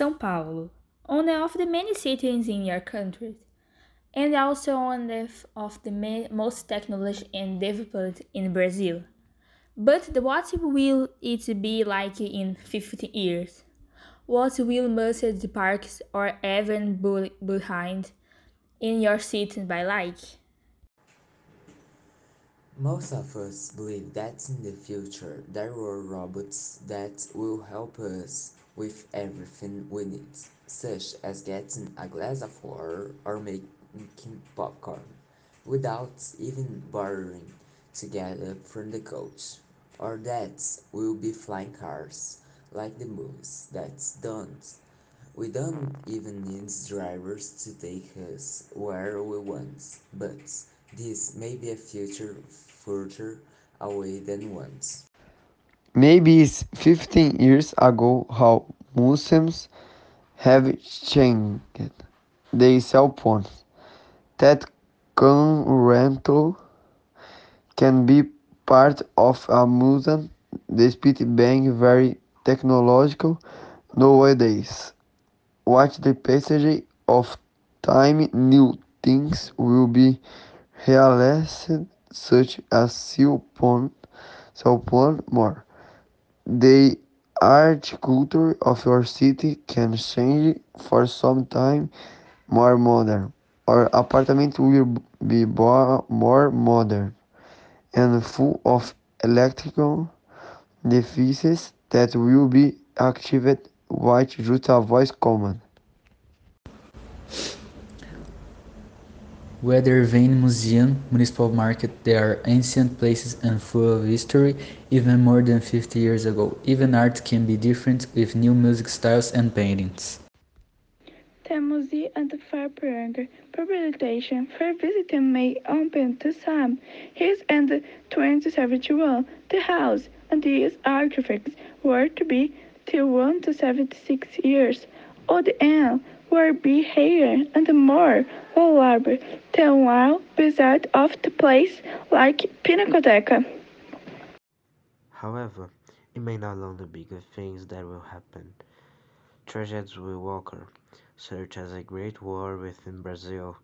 São Paulo, one of the many cities in your country, and also one of the most technology and developed in Brazil. But what will it be like in 50 years? What will most of the parks or even behind in your city be like? Most of us believe that in the future there will robots that will help us with everything we need, such as getting a glass of water or making popcorn, without even bothering to get up from the couch. Or that will be flying cars, like the movies, that don't. We don't even need drivers to take us where we want, but this may be a future further away than once. Maybe it's 15 years ago how Muslims have changed their cell phones. That rental can be part of a museum despite being very technological nowadays. Watch the passage of time new things will be realized such as cell phone, cell phone more. The art culture of your city can change for some time more modern. Our apartment will be more modern and full of electrical devices that will be activated just a voice command. Whether Vane Museum, Municipal Market, they are ancient places and full of history, even more than 50 years ago. Even art can be different with new music styles and paintings. The museum and the fair period publication for visiting may open to some. His and 2071, the house and these artifacts were to be till 1 to 76 years old and were higher and more valuable than one visit of the place like Pinacoteca. However, it may not only be good things that will happen. Tragedies will occur, such as a great war within Brazil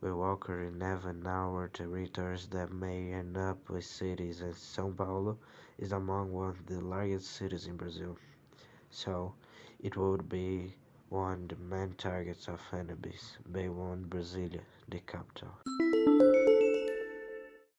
will occur in even our territories that may end up with cities and São Paulo is among one of the largest cities in Brazil. So, it would be one of the main targets of enemies, Bay One Brasilia, the capital.